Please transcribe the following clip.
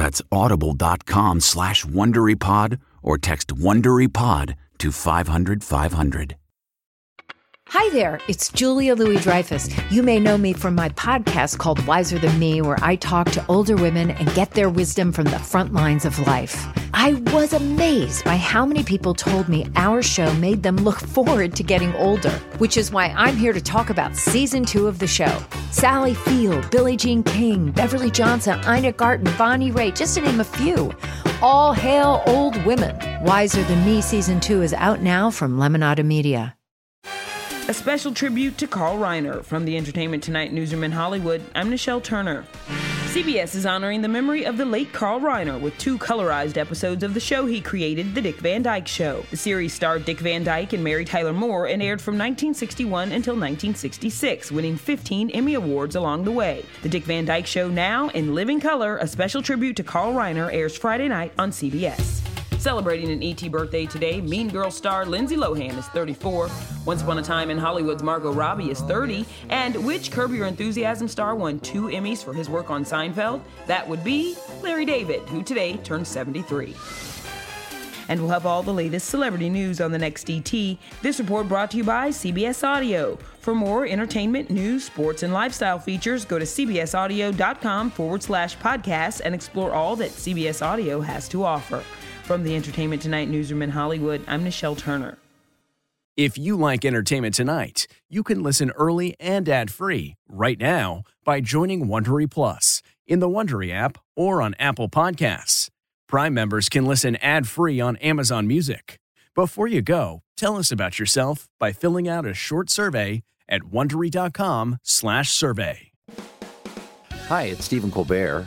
That's audible.com slash WonderyPod or text WonderyPod to 500 500. Hi there, it's Julia Louis Dreyfus. You may know me from my podcast called Wiser Than Me, where I talk to older women and get their wisdom from the front lines of life. I was amazed by how many people told me our show made them look forward to getting older, which is why I'm here to talk about season two of the show. Sally Field, Billie Jean King, Beverly Johnson, Ina Garten, Bonnie Raitt, just to name a few. All hail old women. Wiser Than Me season two is out now from Lemonada Media. A special tribute to Carl Reiner from the Entertainment Tonight newsroom in Hollywood. I'm Nichelle Turner. CBS is honoring the memory of the late Carl Reiner with two colorized episodes of the show he created, The Dick Van Dyke Show. The series starred Dick Van Dyke and Mary Tyler Moore and aired from 1961 until 1966, winning 15 Emmy Awards along the way. The Dick Van Dyke Show now in living color, a special tribute to Carl Reiner airs Friday night on CBS. Celebrating an ET birthday today, Mean Girl star Lindsay Lohan is 34. Once Upon a Time in Hollywood's Margot Robbie is 30. And which Curb Your Enthusiasm star won two Emmys for his work on Seinfeld? That would be Larry David, who today turns 73 and we'll have all the latest celebrity news on the next ET. This report brought to you by CBS Audio. For more entertainment, news, sports, and lifestyle features, go to cbsaudio.com forward slash podcast and explore all that CBS Audio has to offer. From the Entertainment Tonight newsroom in Hollywood, I'm Nichelle Turner. If you like Entertainment Tonight, you can listen early and ad-free right now by joining Wondery Plus in the Wondery app or on Apple Podcasts. Prime members can listen ad-free on Amazon Music. Before you go, tell us about yourself by filling out a short survey at wondery.com/survey. Hi, it's Stephen Colbert